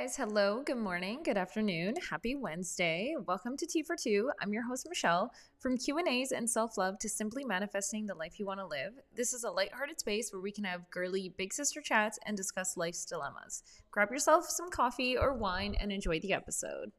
guys. Hello, good morning, good afternoon, happy Wednesday. Welcome to Tea for Two. I'm your host Michelle. From Q&As and self-love to simply manifesting the life you want to live. This is a lighthearted space where we can have girly big sister chats and discuss life's dilemmas. Grab yourself some coffee or wine and enjoy the episode.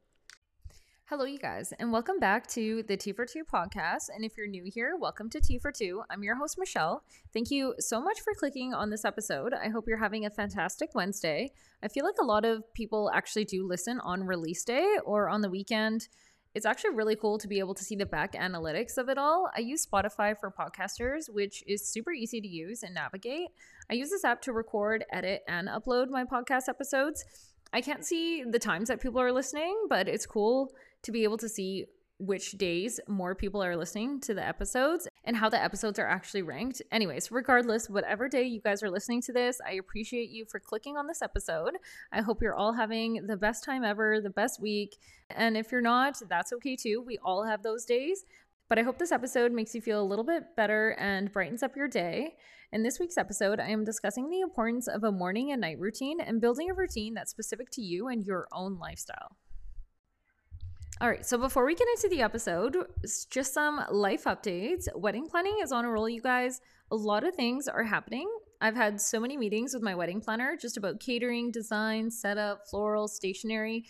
Hello, you guys, and welcome back to the Tea for Two podcast. And if you're new here, welcome to Tea for Two. I'm your host, Michelle. Thank you so much for clicking on this episode. I hope you're having a fantastic Wednesday. I feel like a lot of people actually do listen on release day or on the weekend. It's actually really cool to be able to see the back analytics of it all. I use Spotify for podcasters, which is super easy to use and navigate. I use this app to record, edit, and upload my podcast episodes. I can't see the times that people are listening, but it's cool to be able to see which days more people are listening to the episodes and how the episodes are actually ranked. Anyways, regardless, whatever day you guys are listening to this, I appreciate you for clicking on this episode. I hope you're all having the best time ever, the best week. And if you're not, that's okay too. We all have those days. But I hope this episode makes you feel a little bit better and brightens up your day. In this week's episode, I am discussing the importance of a morning and night routine and building a routine that's specific to you and your own lifestyle. All right, so before we get into the episode, just some life updates. Wedding planning is on a roll, you guys. A lot of things are happening. I've had so many meetings with my wedding planner just about catering, design, setup, floral, stationery,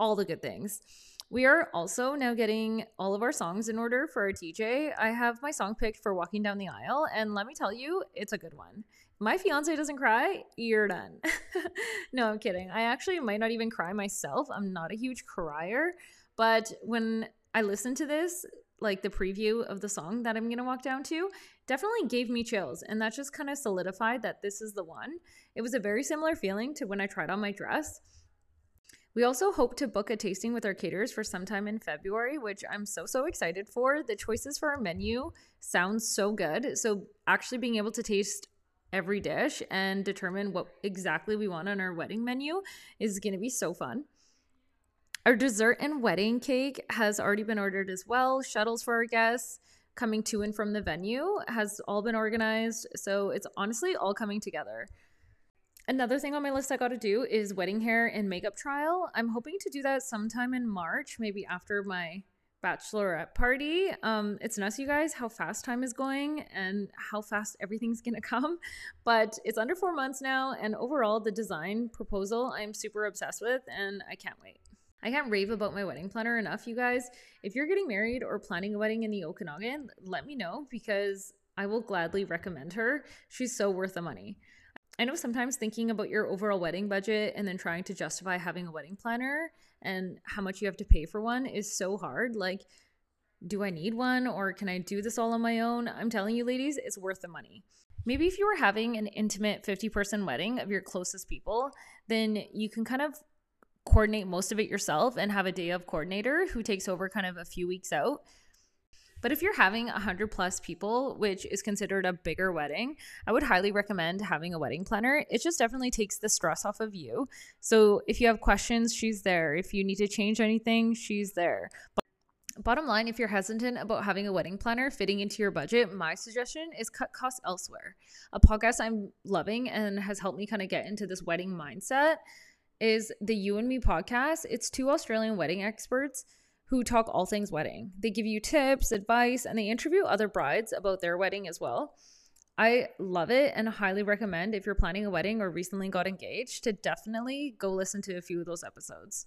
all the good things. We are also now getting all of our songs in order for our DJ. I have my song picked for Walking Down the Aisle, and let me tell you, it's a good one. my fiance doesn't cry, you're done. no, I'm kidding. I actually might not even cry myself. I'm not a huge crier. But when I listened to this, like the preview of the song that I'm going to walk down to, definitely gave me chills. And that just kind of solidified that this is the one. It was a very similar feeling to when I tried on my dress. We also hope to book a tasting with our caterers for sometime in February, which I'm so, so excited for. The choices for our menu sound so good. So, actually being able to taste every dish and determine what exactly we want on our wedding menu is going to be so fun. Our dessert and wedding cake has already been ordered as well. Shuttles for our guests coming to and from the venue has all been organized. So it's honestly all coming together. Another thing on my list I got to do is wedding hair and makeup trial. I'm hoping to do that sometime in March, maybe after my bachelorette party. Um, it's nuts, you guys, how fast time is going and how fast everything's gonna come. But it's under four months now, and overall, the design proposal I'm super obsessed with, and I can't wait. I can't rave about my wedding planner enough, you guys. If you're getting married or planning a wedding in the Okanagan, let me know because I will gladly recommend her. She's so worth the money. I know sometimes thinking about your overall wedding budget and then trying to justify having a wedding planner and how much you have to pay for one is so hard. Like, do I need one or can I do this all on my own? I'm telling you, ladies, it's worth the money. Maybe if you were having an intimate 50 person wedding of your closest people, then you can kind of coordinate most of it yourself and have a day of coordinator who takes over kind of a few weeks out. But if you're having 100 plus people, which is considered a bigger wedding, I would highly recommend having a wedding planner. It just definitely takes the stress off of you. So if you have questions, she's there. If you need to change anything, she's there. But bottom line, if you're hesitant about having a wedding planner fitting into your budget, my suggestion is cut costs elsewhere. A podcast I'm loving and has helped me kind of get into this wedding mindset is the You and Me podcast. It's two Australian wedding experts who talk all things wedding. They give you tips, advice, and they interview other brides about their wedding as well. I love it and highly recommend if you're planning a wedding or recently got engaged to definitely go listen to a few of those episodes.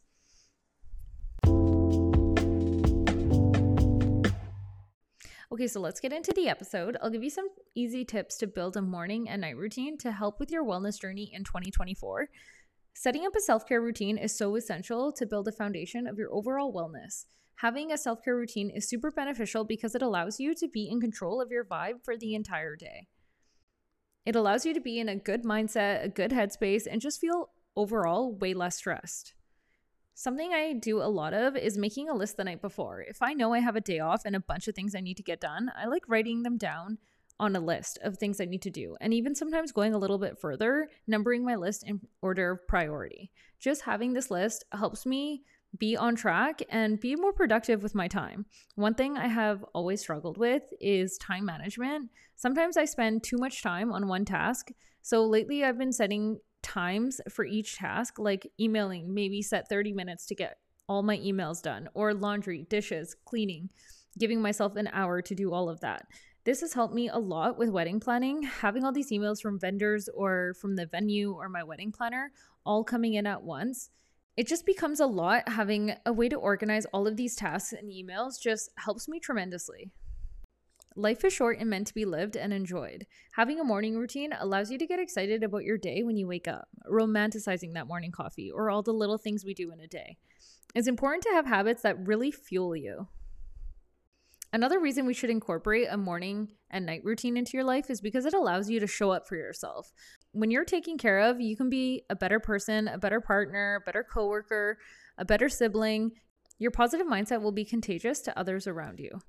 Okay, so let's get into the episode. I'll give you some easy tips to build a morning and night routine to help with your wellness journey in 2024. Setting up a self care routine is so essential to build a foundation of your overall wellness. Having a self care routine is super beneficial because it allows you to be in control of your vibe for the entire day. It allows you to be in a good mindset, a good headspace, and just feel overall way less stressed. Something I do a lot of is making a list the night before. If I know I have a day off and a bunch of things I need to get done, I like writing them down on a list of things I need to do. And even sometimes going a little bit further, numbering my list in order of priority. Just having this list helps me be on track and be more productive with my time. One thing I have always struggled with is time management. Sometimes I spend too much time on one task. So lately I've been setting times for each task, like emailing, maybe set 30 minutes to get all my emails done, or laundry, dishes, cleaning, giving myself an hour to do all of that. This has helped me a lot with wedding planning. Having all these emails from vendors or from the venue or my wedding planner all coming in at once, it just becomes a lot. Having a way to organize all of these tasks and emails just helps me tremendously. Life is short and meant to be lived and enjoyed. Having a morning routine allows you to get excited about your day when you wake up, romanticizing that morning coffee or all the little things we do in a day. It's important to have habits that really fuel you. Another reason we should incorporate a morning and night routine into your life is because it allows you to show up for yourself. When you're taken care of, you can be a better person, a better partner, better coworker, a better sibling. Your positive mindset will be contagious to others around you.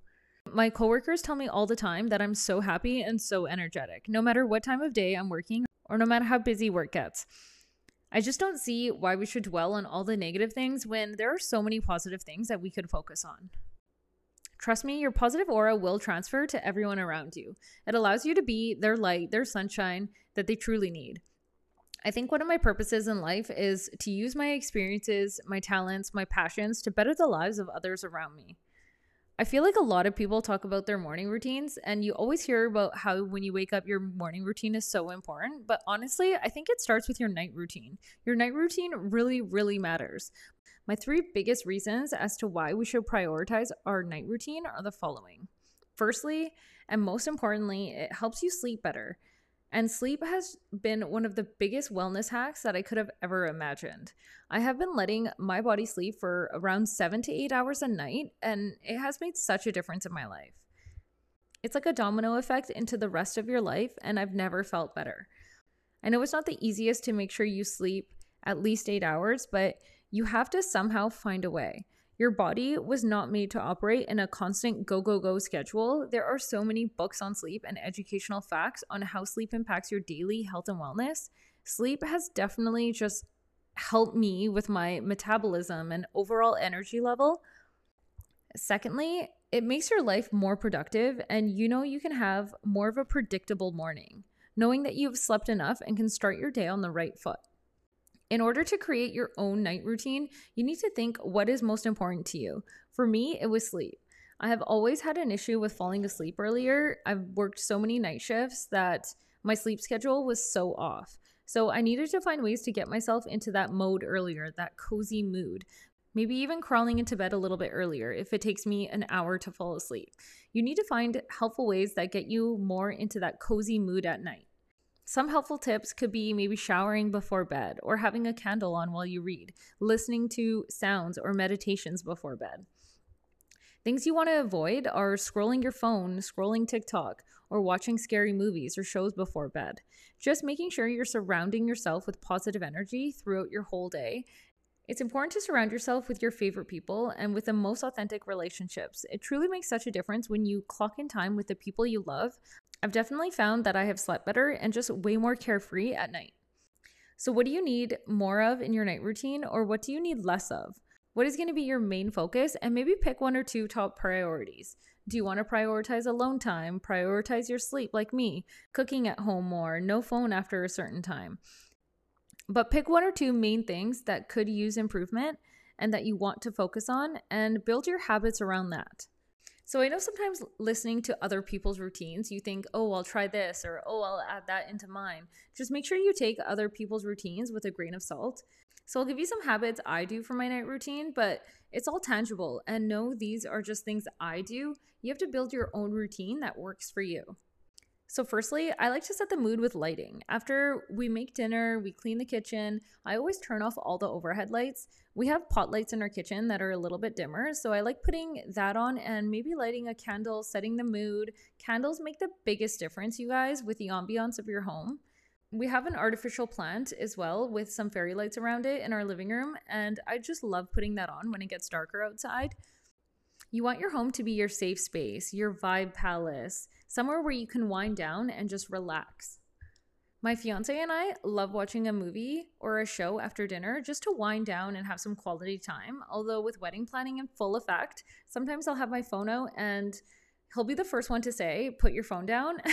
My coworkers tell me all the time that I'm so happy and so energetic, no matter what time of day I'm working or no matter how busy work gets. I just don't see why we should dwell on all the negative things when there are so many positive things that we could focus on. Trust me, your positive aura will transfer to everyone around you. It allows you to be their light, their sunshine that they truly need. I think one of my purposes in life is to use my experiences, my talents, my passions to better the lives of others around me. I feel like a lot of people talk about their morning routines, and you always hear about how when you wake up, your morning routine is so important. But honestly, I think it starts with your night routine. Your night routine really, really matters. My three biggest reasons as to why we should prioritize our night routine are the following. Firstly, and most importantly, it helps you sleep better. And sleep has been one of the biggest wellness hacks that I could have ever imagined. I have been letting my body sleep for around seven to eight hours a night, and it has made such a difference in my life. It's like a domino effect into the rest of your life, and I've never felt better. I know it's not the easiest to make sure you sleep at least eight hours, but you have to somehow find a way. Your body was not made to operate in a constant go, go, go schedule. There are so many books on sleep and educational facts on how sleep impacts your daily health and wellness. Sleep has definitely just helped me with my metabolism and overall energy level. Secondly, it makes your life more productive, and you know you can have more of a predictable morning, knowing that you've slept enough and can start your day on the right foot. In order to create your own night routine, you need to think what is most important to you. For me, it was sleep. I have always had an issue with falling asleep earlier. I've worked so many night shifts that my sleep schedule was so off. So I needed to find ways to get myself into that mode earlier, that cozy mood. Maybe even crawling into bed a little bit earlier if it takes me an hour to fall asleep. You need to find helpful ways that get you more into that cozy mood at night. Some helpful tips could be maybe showering before bed or having a candle on while you read, listening to sounds or meditations before bed. Things you want to avoid are scrolling your phone, scrolling TikTok, or watching scary movies or shows before bed. Just making sure you're surrounding yourself with positive energy throughout your whole day. It's important to surround yourself with your favorite people and with the most authentic relationships. It truly makes such a difference when you clock in time with the people you love I've definitely found that I have slept better and just way more carefree at night. So, what do you need more of in your night routine, or what do you need less of? What is going to be your main focus? And maybe pick one or two top priorities. Do you want to prioritize alone time, prioritize your sleep like me, cooking at home more, no phone after a certain time? But pick one or two main things that could use improvement and that you want to focus on and build your habits around that. So I know sometimes listening to other people's routines, you think, oh, I'll try this or oh, I'll add that into mine. Just make sure you take other people's routines with a grain of salt. So I'll give you some habits I do for my night routine, but it's all tangible. And no, these are just things I do. You have to build your own routine that works for you. So, firstly, I like to set the mood with lighting. After we make dinner, we clean the kitchen, I always turn off all the overhead lights. We have pot lights in our kitchen that are a little bit dimmer, so I like putting that on and maybe lighting a candle, setting the mood. Candles make the biggest difference, you guys, with the ambiance of your home. We have an artificial plant as well with some fairy lights around it in our living room, and I just love putting that on when it gets darker outside. You want your home to be your safe space, your vibe palace somewhere where you can wind down and just relax. My fiance and I love watching a movie or a show after dinner just to wind down and have some quality time. Although, with wedding planning in full effect, sometimes I'll have my phone out and he'll be the first one to say, Put your phone down.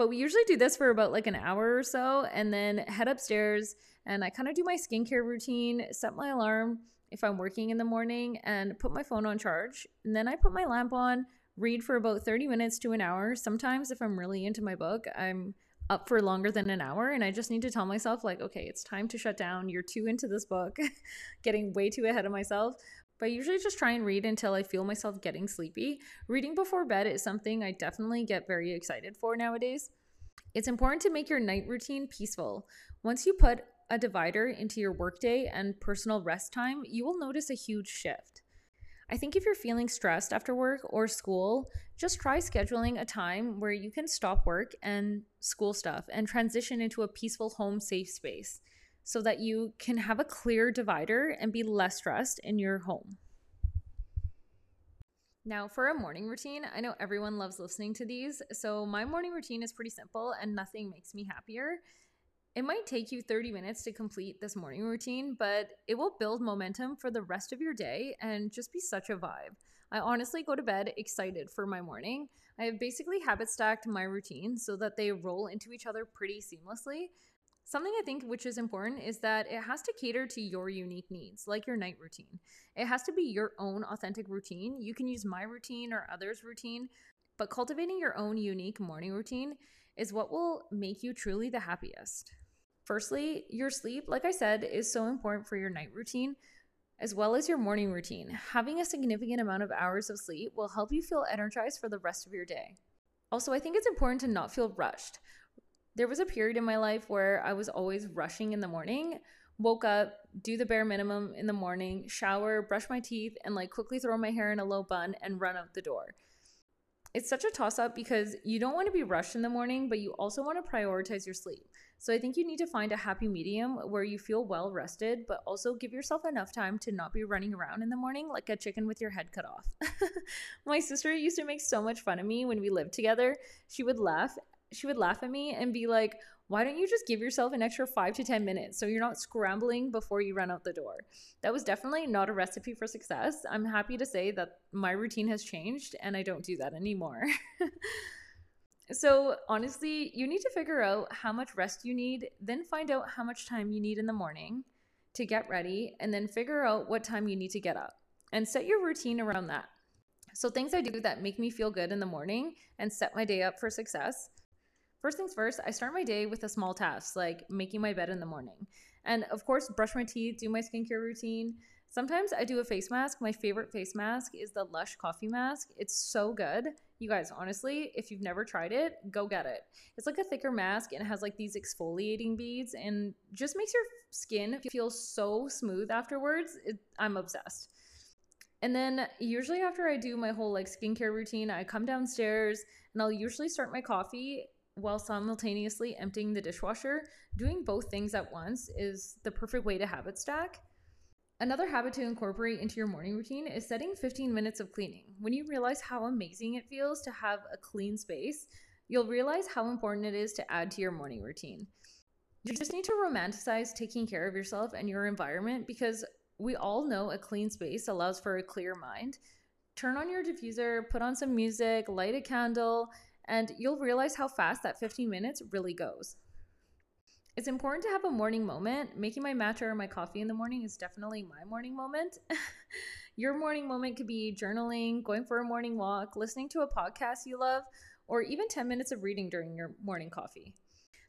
But we usually do this for about like an hour or so and then head upstairs and I kind of do my skincare routine, set my alarm if I'm working in the morning and put my phone on charge. And then I put my lamp on, read for about 30 minutes to an hour. Sometimes if I'm really into my book, I'm up for longer than an hour and I just need to tell myself like, okay, it's time to shut down. You're too into this book, getting way too ahead of myself. But I usually just try and read until I feel myself getting sleepy. Reading before bed is something I definitely get very excited for nowadays. It's important to make your night routine peaceful. Once you put a divider into your workday and personal rest time, you will notice a huge shift. I think if you're feeling stressed after work or school, just try scheduling a time where you can stop work and school stuff and transition into a peaceful home safe space so that you can have a clear divider and be less stressed in your home. Now, for a morning routine, I know everyone loves listening to these, so my morning routine is pretty simple and nothing makes me happier. It might take you 30 minutes to complete this morning routine, but it will build momentum for the rest of your day and just be such a vibe. I honestly go to bed excited for my morning. I have basically habit stacked my routine so that they roll into each other pretty seamlessly. Something I think which is important is that it has to cater to your unique needs, like your night routine. It has to be your own authentic routine. You can use my routine or others' routine, but cultivating your own unique morning routine is what will make you truly the happiest. Firstly, your sleep, like I said, is so important for your night routine as well as your morning routine. Having a significant amount of hours of sleep will help you feel energized for the rest of your day. Also, I think it's important to not feel rushed. There was a period in my life where I was always rushing in the morning, woke up, do the bare minimum in the morning, shower, brush my teeth, and like quickly throw my hair in a low bun and run out the door it's such a toss up because you don't want to be rushed in the morning, but you also want to prioritize your sleep. So I think you need to find a happy medium where you feel well rested, but also give yourself enough time to not be running around in the morning like a chicken with your head cut off. My sister used to make so much fun of me when we lived together. She would laugh. She would laugh at me and be like, why don't you just give yourself an extra five to 10 minutes so you're not scrambling before you run out the door? That was definitely not a recipe for success. I'm happy to say that my routine has changed and I don't do that anymore. so, honestly, you need to figure out how much rest you need, then find out how much time you need in the morning to get ready, and then figure out what time you need to get up and set your routine around that. So, things I do that make me feel good in the morning and set my day up for success First things first, I start my day with a small task like making my bed in the morning. And of course, brush my teeth, do my skincare routine. Sometimes I do a face mask. My favorite face mask is the Lush Coffee Mask. It's so good. You guys, honestly, if you've never tried it, go get it. It's like a thicker mask and it has like these exfoliating beads and just makes your skin feel so smooth afterwards. It, I'm obsessed. And then usually after I do my whole like skincare routine, I come downstairs and I'll usually start my coffee while simultaneously emptying the dishwasher, doing both things at once is the perfect way to habit stack. Another habit to incorporate into your morning routine is setting 15 minutes of cleaning. When you realize how amazing it feels to have a clean space, you'll realize how important it is to add to your morning routine. You just need to romanticize taking care of yourself and your environment because we all know a clean space allows for a clear mind. Turn on your diffuser, put on some music, light a candle, and you'll realize how fast that 15 minutes really goes. It's important to have a morning moment. Making my matcha or my coffee in the morning is definitely my morning moment. Your morning moment could be journaling, going for a morning walk, listening to a podcast you love, or even 10 minutes of reading during your morning coffee.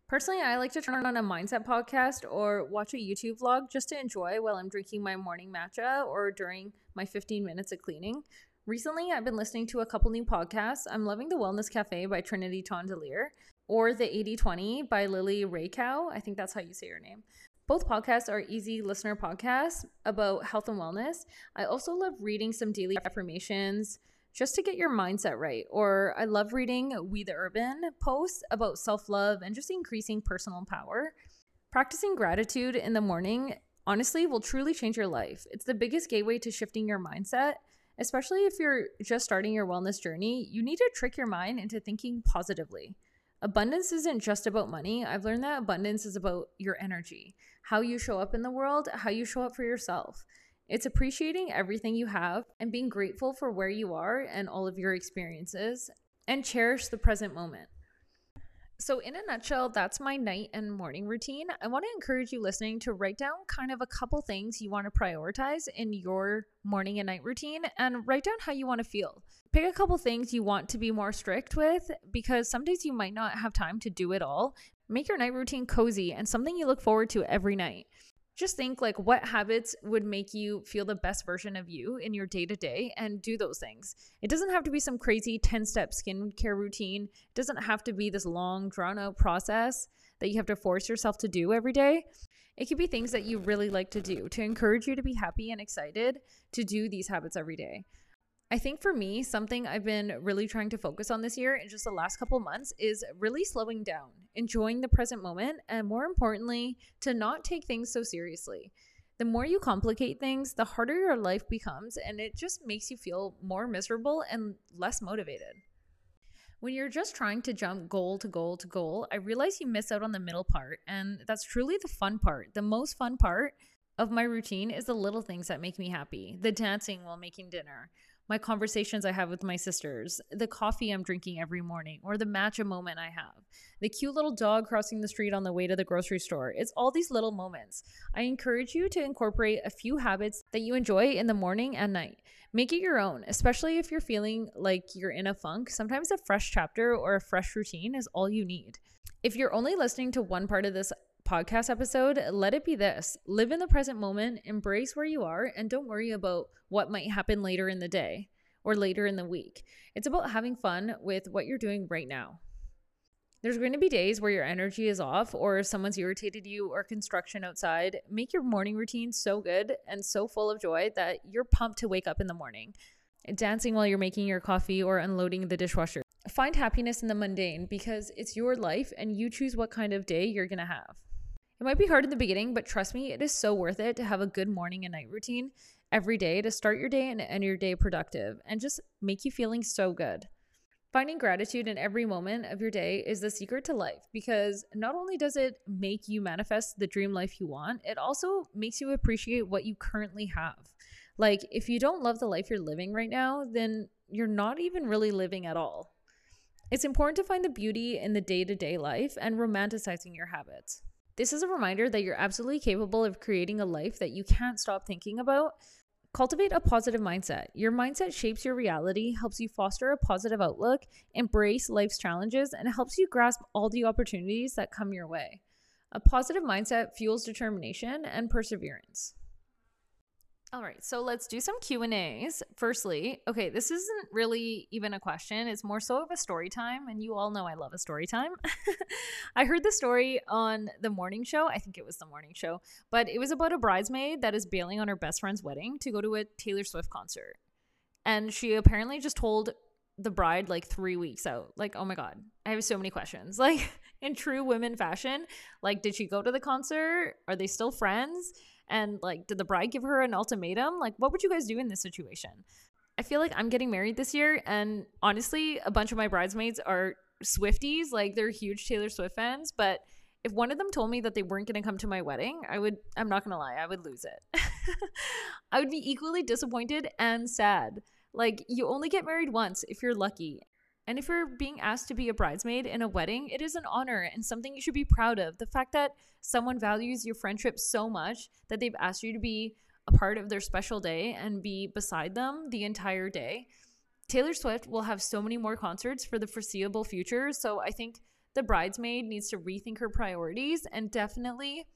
Personally, I like to turn on a mindset podcast or watch a YouTube vlog just to enjoy while I'm drinking my morning matcha or during my 15 minutes of cleaning. Recently, I've been listening to a couple new podcasts. I'm loving The Wellness Cafe by Trinity Tondelier or The 80 20 by Lily Raycow. I think that's how you say your name. Both podcasts are easy listener podcasts about health and wellness. I also love reading some daily affirmations just to get your mindset right. Or I love reading We the Urban posts about self love and just increasing personal power. Practicing gratitude in the morning honestly will truly change your life. It's the biggest gateway to shifting your mindset Especially if you're just starting your wellness journey, you need to trick your mind into thinking positively. Abundance isn't just about money. I've learned that abundance is about your energy, how you show up in the world, how you show up for yourself. It's appreciating everything you have and being grateful for where you are and all of your experiences, and cherish the present moment. So, in a nutshell, that's my night and morning routine. I want to encourage you listening to write down kind of a couple things you want to prioritize in your morning and night routine and write down how you want to feel. Pick a couple things you want to be more strict with because some days you might not have time to do it all. Make your night routine cozy and something you look forward to every night just think like what habits would make you feel the best version of you in your day to day and do those things. It doesn't have to be some crazy 10 step skincare routine. It doesn't have to be this long, drawn out process that you have to force yourself to do every day. It could be things that you really like to do to encourage you to be happy and excited to do these habits every day. I think for me, something I've been really trying to focus on this year in just the last couple months is really slowing down, enjoying the present moment, and more importantly, to not take things so seriously. The more you complicate things, the harder your life becomes, and it just makes you feel more miserable and less motivated. When you're just trying to jump goal to goal to goal, I realize you miss out on the middle part, and that's truly the fun part. The most fun part of my routine is the little things that make me happy the dancing while making dinner my conversations I have with my sisters, the coffee I'm drinking every morning, or the matcha moment I have, the cute little dog crossing the street on the way to the grocery store. It's all these little moments. I encourage you to incorporate a few habits that you enjoy in the morning and night. Make it your own, especially if you're feeling like you're in a funk. Sometimes a fresh chapter or a fresh routine is all you need. If you're only listening to one part of this podcast episode, let it be this live in the present moment, embrace where you are, and don't worry about what might happen later in the day or later in the week. It's about having fun with what you're doing right now. There's going to be days where your energy is off, or someone's irritated you, or construction outside. Make your morning routine so good and so full of joy that you're pumped to wake up in the morning. Dancing while you're making your coffee or unloading the dishwasher. Find happiness in the mundane because it's your life and you choose what kind of day you're going to have. It might be hard in the beginning, but trust me, it is so worth it to have a good morning and night routine every day to start your day and end your day productive and just make you feeling so good. Finding gratitude in every moment of your day is the secret to life because not only does it make you manifest the dream life you want, it also makes you appreciate what you currently have. Like, if you don't love the life you're living right now, then you're not even really living at all. It's important to find the beauty in the day to day life and romanticizing your habits. This is a reminder that you're absolutely capable of creating a life that you can't stop thinking about. Cultivate a positive mindset. Your mindset shapes your reality, helps you foster a positive outlook, embrace life's challenges, and helps you grasp all the opportunities that come your way. A positive mindset fuels determination and perseverance. All right, so let's do some Q and A's. Firstly, okay, this isn't really even a question; it's more so of a story time, and you all know I love a story time. I heard the story on the morning show. I think it was the morning show, but it was about a bridesmaid that is bailing on her best friend's wedding to go to a Taylor Swift concert, and she apparently just told the bride like three weeks out. Like, oh my god, I have so many questions. Like in true women fashion, like, did she go to the concert? Are they still friends? And like, did the bride give her an ultimatum? Like, what would you guys do in this situation? I feel like I'm getting married this year, and honestly, a bunch of my bridesmaids are Swifties. Like, they're huge Taylor Swift fans, but if one of them told me that they weren't going to come to my wedding, I would, I'm not going to lie, I would lose it. I would be equally disappointed and sad. Like, you only get married once if you're lucky. And if you're being asked to be a bridesmaid in a wedding, it is an honor and something you should be proud of. The fact that someone values your friendship so much that they've asked you to be a part of their special day and be beside them the entire day. Taylor Swift will have so many more concerts for the foreseeable future. So I think the bridesmaid needs to rethink her priorities and definitely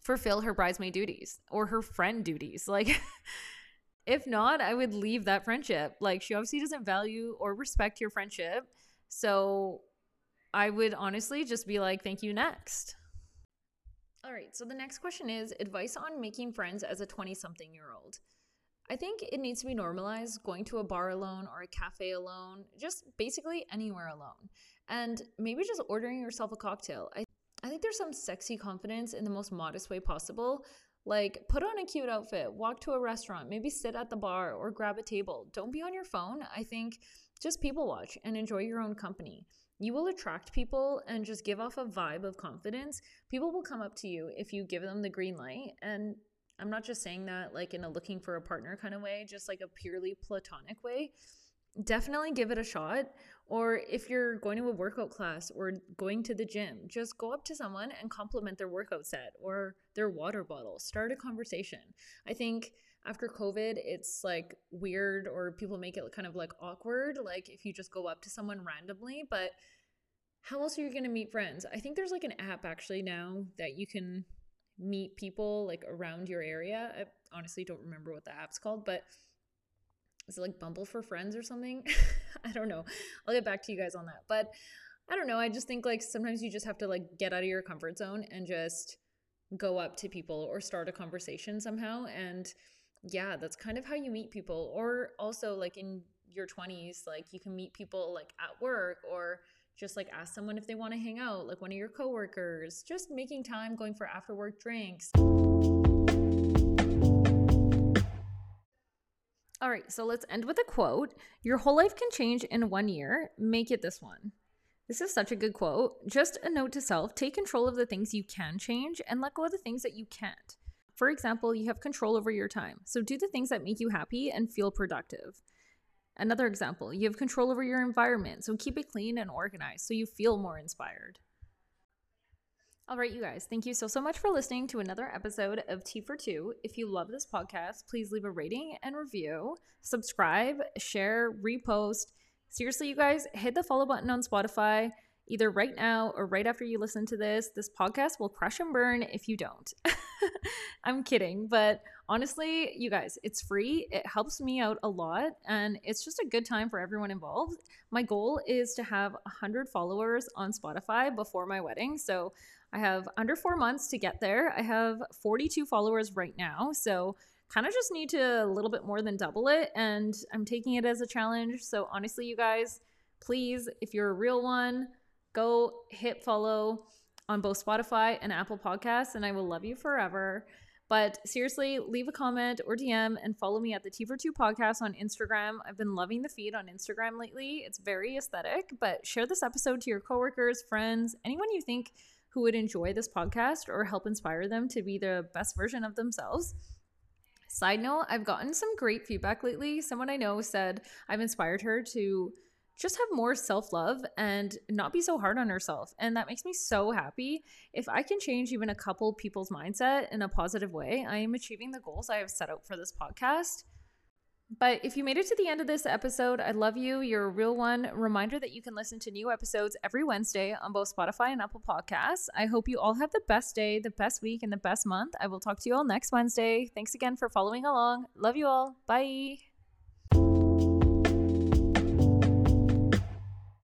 fulfill her bridesmaid duties or her friend duties. Like, if not, I would leave that friendship. Like she obviously doesn't value or respect your friendship. So I would honestly just be like, thank you, next. All right, so the next question is advice on making friends as a 20 something year old. I think it needs to be normalized going to a bar alone or a cafe alone, just basically anywhere alone. And maybe just ordering yourself a cocktail. I, I think there's some sexy confidence in the most modest way possible. Like, put on a cute outfit, walk to a restaurant, maybe sit at the bar or grab a table. Don't be on your phone. I think just people watch and enjoy your own company. You will attract people and just give off a vibe of confidence. People will come up to you if you give them the green light. And I'm not just saying that like in a looking for a partner kind of way, just like a purely platonic way. Definitely give it a shot. Or if you're going to a workout class or going to the gym, just go up to someone and compliment their workout set or their water bottle. Start a conversation. I think after COVID, it's like weird or people make it kind of like awkward, like if you just go up to someone randomly. But how else are you going to meet friends? I think there's like an app actually now that you can meet people like around your area. I honestly don't remember what the app's called, but is it like Bumble for Friends or something? I don't know. I'll get back to you guys on that. But I don't know. I just think like sometimes you just have to like get out of your comfort zone and just go up to people or start a conversation somehow. And yeah, that's kind of how you meet people. Or also like in your 20s, like you can meet people like at work or just like ask someone if they want to hang out, like one of your coworkers, just making time going for after work drinks. All right, so let's end with a quote. Your whole life can change in one year. Make it this one. This is such a good quote. Just a note to self take control of the things you can change and let go of the things that you can't. For example, you have control over your time, so do the things that make you happy and feel productive. Another example, you have control over your environment, so keep it clean and organized so you feel more inspired. All right, you guys, thank you so, so much for listening to another episode of Tea for Two. If you love this podcast, please leave a rating and review, subscribe, share, repost. Seriously, you guys, hit the follow button on Spotify either right now or right after you listen to this. This podcast will crush and burn if you don't. I'm kidding, but honestly, you guys, it's free. It helps me out a lot and it's just a good time for everyone involved. My goal is to have 100 followers on Spotify before my wedding. So I have under four months to get there. I have 42 followers right now. So kind of just need to a little bit more than double it. And I'm taking it as a challenge. So honestly, you guys, please, if you're a real one, go hit follow on both Spotify and Apple Podcasts, and I will love you forever. But seriously, leave a comment or DM and follow me at the Tea for Two podcast on Instagram. I've been loving the feed on Instagram lately. It's very aesthetic, but share this episode to your coworkers, friends, anyone you think who would enjoy this podcast or help inspire them to be the best version of themselves. Side note, I've gotten some great feedback lately. Someone I know said I've inspired her to just have more self love and not be so hard on herself. And that makes me so happy. If I can change even a couple people's mindset in a positive way, I am achieving the goals I have set out for this podcast. But if you made it to the end of this episode, I love you. You're a real one. Reminder that you can listen to new episodes every Wednesday on both Spotify and Apple Podcasts. I hope you all have the best day, the best week, and the best month. I will talk to you all next Wednesday. Thanks again for following along. Love you all. Bye.